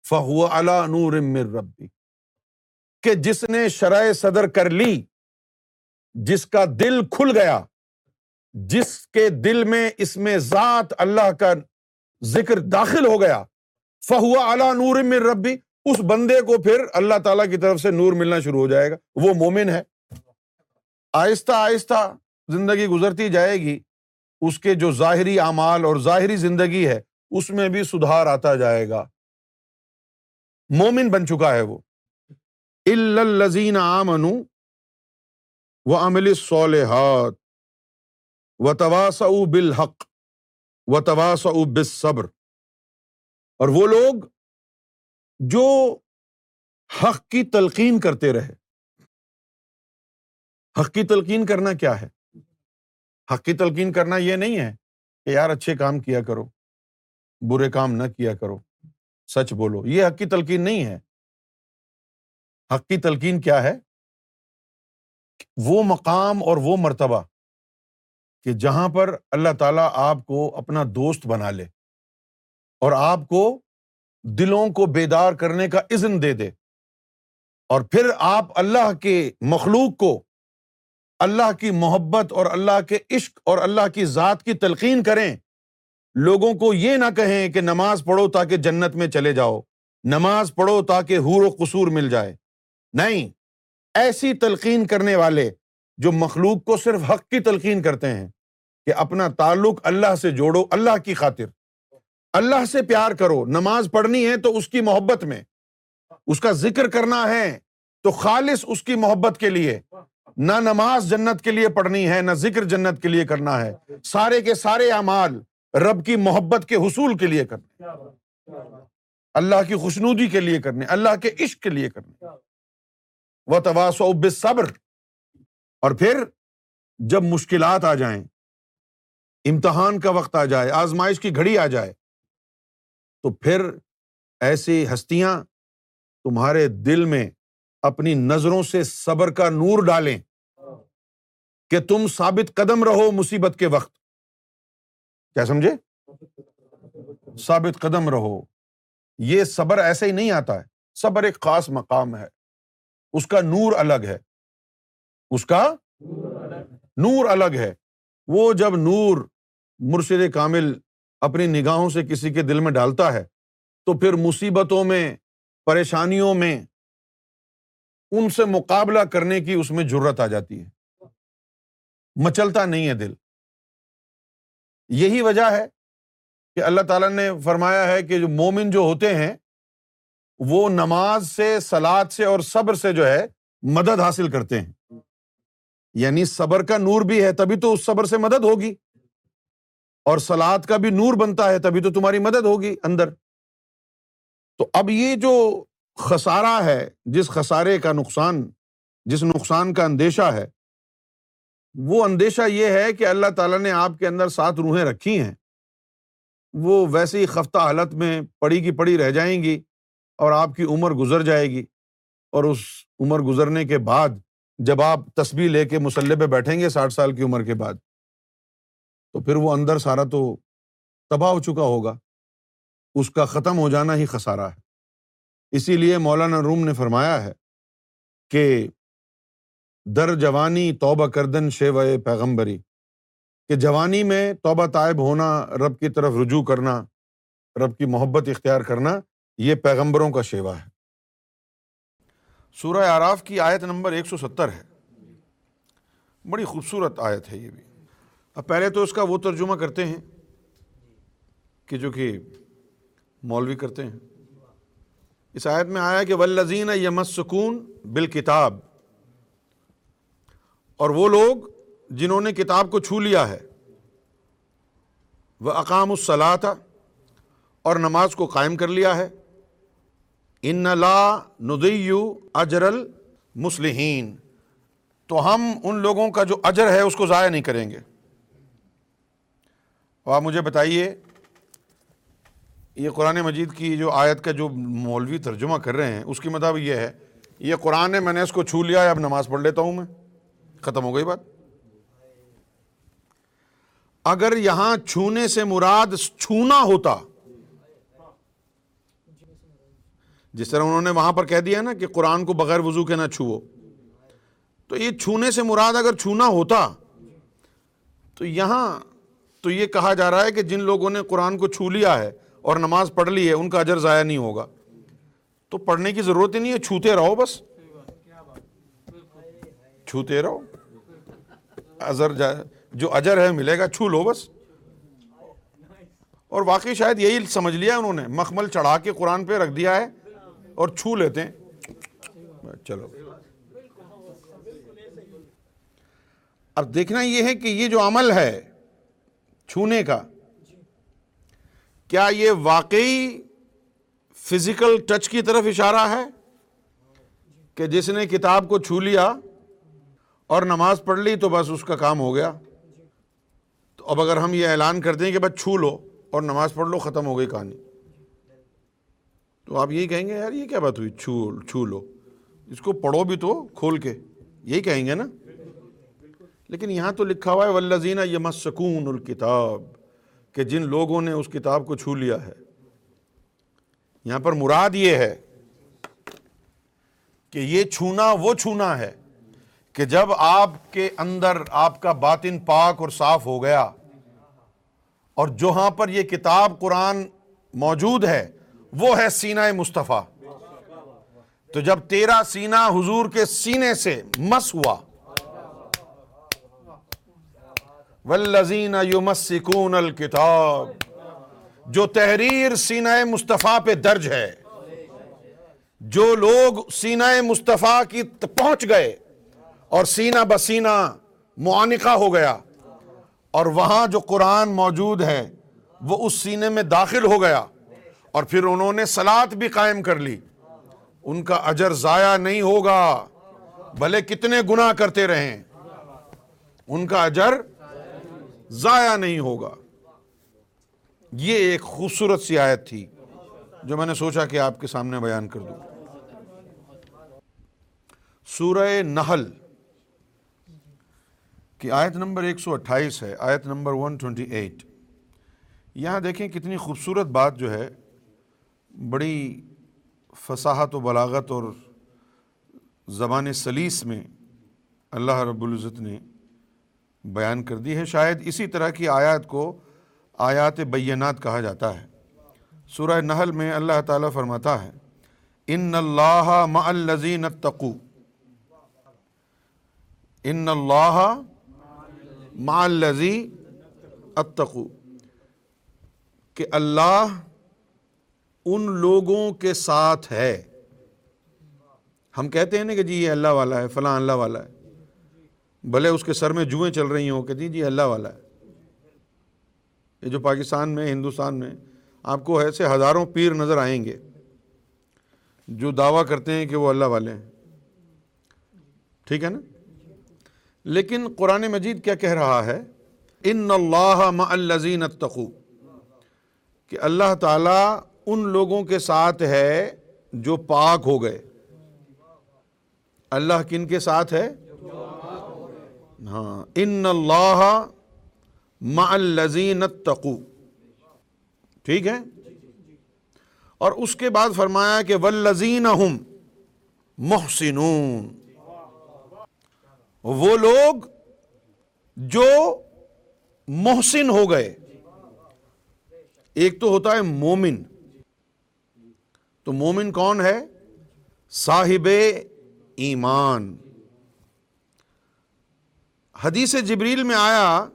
فہو علا نور من ربی، کہ جس نے شرح صدر کر لی، جس کا دل کھل گیا، جس کے دل میں اس میں ذات اللہ کا ذکر داخل ہو گیا، فہو اعلیٰ نور من ربی، اس بندے کو پھر اللہ تعالیٰ کی طرف سے نور ملنا شروع ہو جائے گا۔ وہ مومن ہے۔ آہستہ آہستہ زندگی گزرتی جائے گی۔ اس کے جو ظاہری اعمال اور ظاہری زندگی ہے، اس میں بھی سدھار آتا جائے گا۔ مومن بن چکا ہے وہ۔ الزین آمن و عمل صالحات و تواس بالحق و تواس بالصبر۔ اور وہ لوگ جو حق کی تلقین کرتے رہے۔ حق کی تلقین کرنا کیا ہے؟ حق کی تلقین کرنا یہ نہیں ہے کہ یار اچھے کام کیا کرو، برے کام نہ کیا کرو۔ سچ بولو، یہ حق کی تلقین نہیں ہے۔ حق کی تلقین کیا ہے؟ وہ مقام اور وہ مرتبہ کہ جہاں پر اللہ تعالیٰ آپ کو اپنا دوست بنا لے اور آپ کو دلوں کو بیدار کرنے کا عزن دے دے۔ اور پھر آپ اللہ کے مخلوق کو اللہ کی محبت اور اللہ کے عشق اور اللہ کی ذات کی تلقین کریں۔ لوگوں کو یہ نہ کہیں کہ نماز پڑھو تاکہ جنت میں چلے جاؤ، نماز پڑھو تاکہ حور و قصور مل جائے۔ نہیں، ایسی تلقین کرنے والے جو مخلوق کو صرف حق کی تلقین کرتے ہیں کہ اپنا تعلق اللہ سے جوڑو، اللہ کی خاطر۔ اللہ سے پیار کرو، نماز پڑھنی ہے تو اس کی محبت میں۔ اس کا ذکر کرنا ہے تو خالص اس کی محبت کے لیے۔ نہ نماز جنت کے لیے پڑھنی ہے، نہ ذکر جنت کے لیے کرنا ہے۔ سارے کے سارے اعمال رب کی محبت کے حصول کے لیے کرنے۔ اللہ کی خوشنودی کے لیے کرنے، اللہ کے عشق کے لیے کرنے۔ وہ تواس و صبر اور پھر جب مشکلات آ جائیں، امتحان کا وقت آ جائے، آزمائش کی گھڑی آ جائے، تو پھر ایسی ہستیاں تمہارے دل میں اپنی نظروں سے صبر کا نور ڈالیں کہ تم ثابت قدم رہو مصیبت کے وقت۔ کیا سمجھے؟ ثابت قدم رہو۔ یہ صبر ایسے ہی نہیں آتا ہے۔ صبر ایک خاص مقام ہے۔ اس کا نور الگ ہے۔ اس کا نور الگ ہے۔ وہ جب نور مرشد کامل اپنی نگاہوں سے کسی کے دل میں ڈالتا ہے، تو پھر مصیبتوں میں، پریشانیوں میں، ان سے مقابلہ کرنے کی اس میں ضرورت آ جاتی ہے۔ مچلتا نہیں ہے دل۔ یہی وجہ ہے کہ اللہ تعالیٰ نے فرمایا ہے کہ جو مومن جو ہوتے ہیں، وہ نماز سے سلاد سے اور صبر سے جو ہے، مدد حاصل کرتے ہیں۔ یعنی صبر کا نور بھی ہے، تبھی تو اس صبر سے مدد ہوگی۔ اور سلاد کا بھی نور بنتا ہے، تبھی تو تمہاری مدد ہوگی اندر۔ تو اب یہ جو خسارا ہے، جس خسارے کا نقصان، جس نقصان کا اندیشہ ہے وہ اندیشہ یہ ہے کہ اللہ تعالیٰ نے آپ کے اندر سات روحیں رکھی ہیں۔ وہ ویسے ہی خفتہ حالت میں پڑی کی پڑی رہ جائیں گی اور آپ کی عمر گزر جائے گی۔ اور اس عمر گزرنے کے بعد جب آپ تصویر لے کے مسلح پہ بیٹھیں گے ساٹھ سال کی عمر کے بعد، تو پھر وہ اندر سارا تو تباہ ہو چکا ہوگا۔ اس کا ختم ہو جانا ہی خسارا ہے۔ اسی لیے مولانا روم نے فرمایا ہے کہ در جوانی توبہ کردن شیو پیغمبری، کہ جوانی میں توبہ طائب ہونا، رب کی طرف رجوع کرنا، رب کی محبت اختیار کرنا، یہ پیغمبروں کا شیوا ہے۔ سورہ آراف کی آیت نمبر ایک سو ستر ہے۔ بڑی خوبصورت آیت ہے یہ بھی۔ اب پہلے تو اس کا وہ ترجمہ کرتے ہیں کہ جو کہ مولوی کرتے ہیں۔ اس آیت میں آیا کہ ولزین یمس سکون بال کتاب اور وہ لوگ جنہوں نے کتاب کو چھو لیا ہے، وہ اقام الصلاح تھا اور نماز کو قائم کر لیا ہے۔ ان لا ندیو اجر المسلحین۔ تو ہم ان لوگوں کا جو اجر ہے، اس کو ضائع نہیں کریں گے۔ اور آپ مجھے بتائیے، یہ قرآن مجید کی جو آیت کا جو مولوی ترجمہ کر رہے ہیں، اس کی مطلب یہ ہے، یہ قرآن ہے، میں نے اس کو چھو لیا ہے، اب نماز پڑھ لیتا ہوں میں۔ ختم ہو گئی بات۔ اگر یہاں چھونے سے مراد چھونا ہوتا، جس طرح انہوں نے وہاں پر کہہ دیا نا کہ قرآن کو بغیر وضو کے نہ چھو تو یہ چھونے سے مراد اگر چھونا ہوتا، تو یہاں تو یہ کہا جا رہا ہے کہ جن لوگوں نے قرآن کو چھو لیا ہے اور نماز پڑھ لی ہے، ان کا اجر ضائع نہیں ہوگا۔ تو پڑھنے کی ضرورت ہی نہیں ہے، چھوتے رہو بس۔ چھوتے رہو۔ ازر جو اجر ہے ملے گا، چھو لو بس۔ اور واقعی شاید یہی سمجھ لیا انہوں نے۔ مخمل چڑھا کے قرآن پہ رکھ دیا ہے اور چھو لیتے ہیں۔ چلو۔ اب دیکھنا یہ ہے کہ یہ جو عمل ہے چھونے کا، کیا یہ واقعی فزیکل ٹچ کی طرف اشارہ ہے؟ کہ جس نے کتاب کو چھو لیا اور نماز پڑھ لی تو بس اس کا کام ہو گیا۔ تو اب اگر ہم یہ اعلان کرتے ہیں کہ بس چھو لو اور نماز پڑھ لو، ختم ہو گئی کہانی۔ تو آپ یہی کہیں گے، یار یہ کیا بات ہوئی؟ چھو چھو لو۔ اس کو پڑھو بھی تو کھول کے۔ یہی کہیں گے نا۔ لیکن یہاں تو لکھا ہوا ہے ولزینہ یمسکون الکتاب کہ جن لوگوں نے اس کتاب کو چھو لیا ہے۔ یہاں پر مراد یہ ہے کہ یہ چھونا وہ چھونا ہے کہ جب آپ کے اندر آپ کا باطن پاک اور صاف ہو گیا اور جہاں پر یہ کتاب قرآن موجود ہے، وہ ہے سینہ مصطفیٰ۔ تو جب تیرا سینہ حضور کے سینے سے مس ہوا، والذین یمسکون الکتاب، جو تحریر سینہ مصطفیٰ پہ درج ہے، جو لوگ سینہ مصطفیٰ کی پہنچ گئے اور سینہ بسینہ معانقہ ہو گیا۔ اور وہاں جو قرآن موجود ہے، وہ اس سینے میں داخل ہو گیا۔ اور پھر انہوں نے سلاد بھی قائم کر لی۔ ان کا اجر ضائع نہیں ہوگا، بھلے کتنے گناہ کرتے رہیں۔ ان کا اجر ضائع نہیں ہوگا۔ یہ ایک خوبصورت سی آیت تھی جو میں نے سوچا کہ آپ کے سامنے بیان کر دوں۔ سورہ نحل۔ کی آیت نمبر ایک سو اٹھائیس ہے، آیت نمبر ون ٹوینٹی ایٹ یہاں دیکھیں کتنی خوبصورت بات جو ہے، بڑی فصاحت و بلاغت اور زبان سلیس میں اللہ رب العزت نے بیان کر دی ہے۔ شاید اسی طرح کی آیات کو آیات بینات کہا جاتا ہے۔ سورہ نحل میں اللہ تعالیٰ فرماتا ہے، ان اللہ مع الذین اتقو ان اللہ مع الذی اتقو، کہ اللہ ان لوگوں کے ساتھ ہے۔ ہم کہتے ہیں نا کہ جی یہ اللہ والا ہے، فلاں اللہ والا ہے۔ بھلے اس کے سر میں جوئیں چل رہی ہوں کہ جی, جی اللہ والا ہے۔ یہ جو پاکستان میں، ہندوستان میں آپ کو ایسے ہزاروں پیر نظر آئیں گے جو دعویٰ کرتے ہیں کہ وہ اللہ والے ہیں۔ ٹھیک ہے نا؟ لیکن قرآن مجید کیا کہہ رہا ہے؟ ان اللہ الزین اتقو۔ کہ اللہ تعالیٰ ان لوگوں کے ساتھ ہے جو پاک ہو گئے۔ اللہ کن کے ساتھ ہے؟ ہاں۔ ان اللہ مع الذین اتقو۔ ٹھیک ہے؟ اور اس کے بعد فرمایا کہ والذین ہم محسنون۔ وہ لوگ جو محسن ہو گئے۔ ایک تو ہوتا ہے مومن۔ تو مومن کون ہے؟ صاحب ایمان۔ حدیث جبریل میں آیا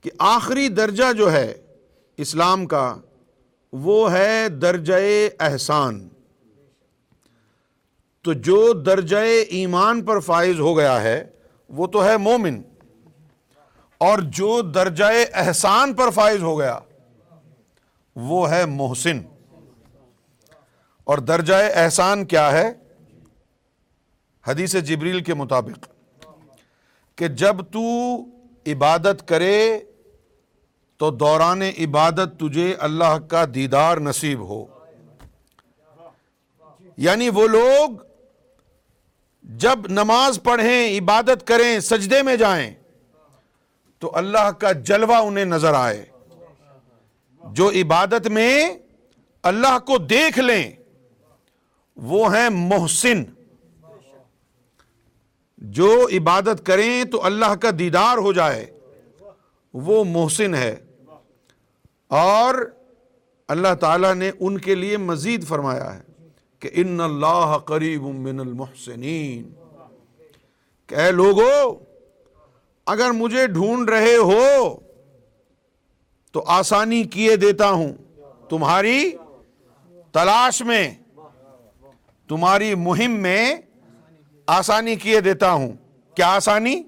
کہ آخری درجہ جو ہے اسلام کا وہ ہے درجہ احسان۔ تو جو درجہ ایمان پر فائز ہو گیا ہے، وہ تو ہے مومن۔ اور جو درجۂ احسان پر فائز ہو گیا، وہ ہے محسن۔ اور درجۂ احسان کیا ہے؟ حدیث جبریل کے مطابق۔ کہ جب تو عبادت کرے، تو دوران عبادت تجھے اللہ کا دیدار نصیب ہو۔ یعنی وہ لوگ جب نماز پڑھیں، عبادت کریں، سجدے میں جائیں، تو اللہ کا جلوہ انہیں نظر آئے۔ جو عبادت میں اللہ کو دیکھ لیں، وہ ہیں محسن۔ جو عبادت کریں تو اللہ کا دیدار ہو جائے، وہ محسن ہے۔ اور اللہ تعالیٰ نے ان کے لیے مزید فرمایا ہے۔ کہ ان اللہ قریب من المحسنین۔ کہ اے لوگو، اگر مجھے ڈھونڈ رہے ہو، تو آسانی کیے دیتا ہوں۔ تمہاری تلاش میں، تمہاری مہم میں آسانی کیے دیتا ہوں۔ کیا آسانی؟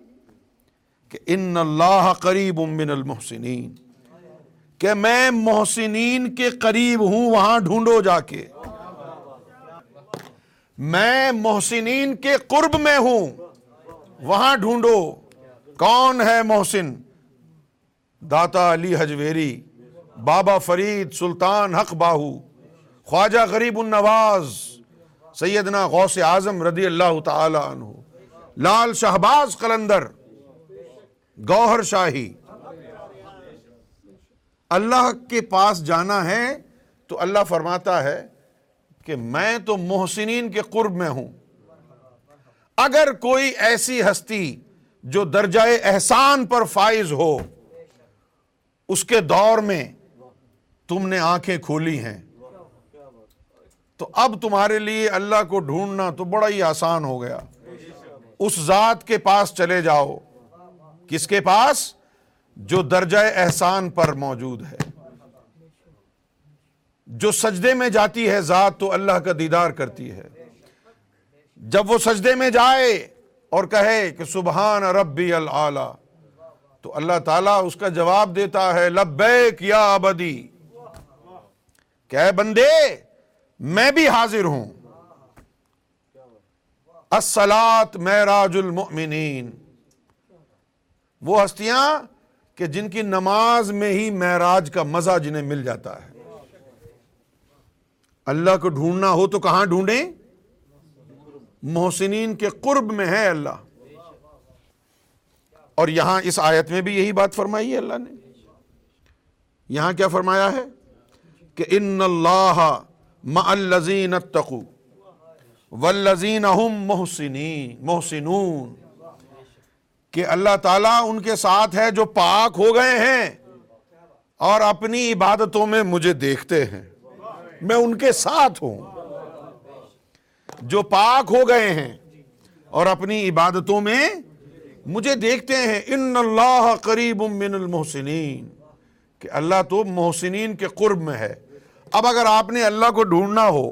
کہ ان اللہ قریب من المحسنین۔ کہ میں محسنین کے قریب ہوں، وہاں ڈھونڈو جا کے۔ میں محسنین کے قرب میں ہوں۔ وہاں ڈھونڈو، کون ہے محسن؟ داتا علی حجویری، بابا فرید سلطان حق باہو، خواجہ غریب النواز، سیدنا غوث اعظم رضی اللہ تعالی عنہ، لال شہباز قلندر، گوہر شاہی۔ اللہ کے پاس جانا ہے تو اللہ فرماتا ہے کہ میں تو محسنین کے قرب میں ہوں۔ اگر کوئی ایسی ہستی جو درجۂ احسان پر فائز ہو، اس کے دور میں تم نے آنکھیں کھولی ہیں، تو اب تمہارے لیے اللہ کو ڈھونڈنا تو بڑا ہی آسان ہو گیا۔ اس ذات کے پاس چلے جاؤ۔ کس کے پاس؟ جو درجۂ احسان پر موجود ہے۔ جو سجدے میں جاتی ہے ذات تو اللہ کا دیدار کرتی ہے۔ جب وہ سجدے میں جائے اور کہے کہ سبحان ربی العلی تو اللہ تعالیٰ اس کا جواب دیتا ہے، لبیک یا ابدی۔ کہ بندے، میں بھی حاضر ہوں۔ السلات معراج المؤمنین۔ وہ ہستیاں کہ جن کی نماز میں ہی معراج کا مزہ جنہیں مل جاتا ہے۔ اللہ کو ڈھونڈنا ہو تو کہاں ڈھونڈیں؟ محسنین کے قرب میں ہے اللہ۔ اور یہاں اس آیت میں بھی یہی بات فرمائی ہے اللہ نے۔ یہاں کیا فرمایا ہے؟ کہ ان اللہ الزین اتقو والذین محسنین، محسنون۔ کہ اللہ تعالیٰ ان کے ساتھ ہے جو پاک ہو گئے ہیں اور اپنی عبادتوں میں مجھے دیکھتے ہیں۔ میں ان کے ساتھ ہوں، جو پاک ہو گئے ہیں اور اپنی عبادتوں میں مجھے دیکھتے ہیں، ان اللہ قریب من المحسنین، کہ اللہ تو محسنین کے قرب میں ہے۔ اب اگر آپ نے اللہ کو ڈھونڈنا ہو،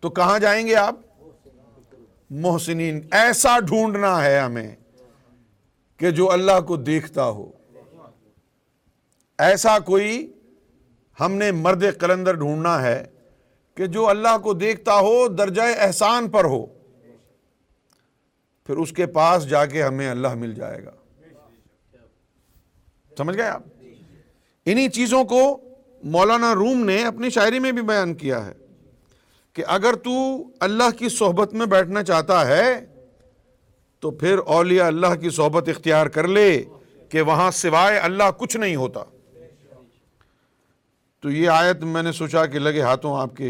تو کہاں جائیں گے آپ؟ محسنین، ایسا ڈھونڈنا ہے ہمیں کہ جو اللہ کو دیکھتا ہو۔ ایسا کوئی ہم نے مرد قلندر ڈھونڈنا ہے کہ جو اللہ کو دیکھتا ہو، درجۂ احسان پر ہو۔ پھر اس کے پاس جا کے ہمیں اللہ مل جائے گا۔ سمجھ گئے آپ؟ انہی چیزوں کو مولانا روم نے اپنی شاعری میں بھی بیان کیا ہے کہ اگر تو اللہ کی صحبت میں بیٹھنا چاہتا ہے، تو پھر اولیاء اللہ کی صحبت اختیار کر لے کہ وہاں سوائے اللہ کچھ نہیں ہوتا۔ تو یہ آیت میں نے سوچا کہ لگے ہاتھوں آپ کے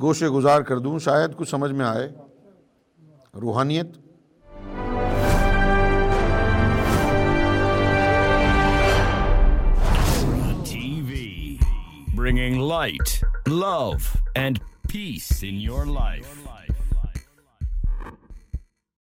گوشے گزار کر دوں شاید کچھ سمجھ میں آئے روحانیت bringing light, love, and peace in your life.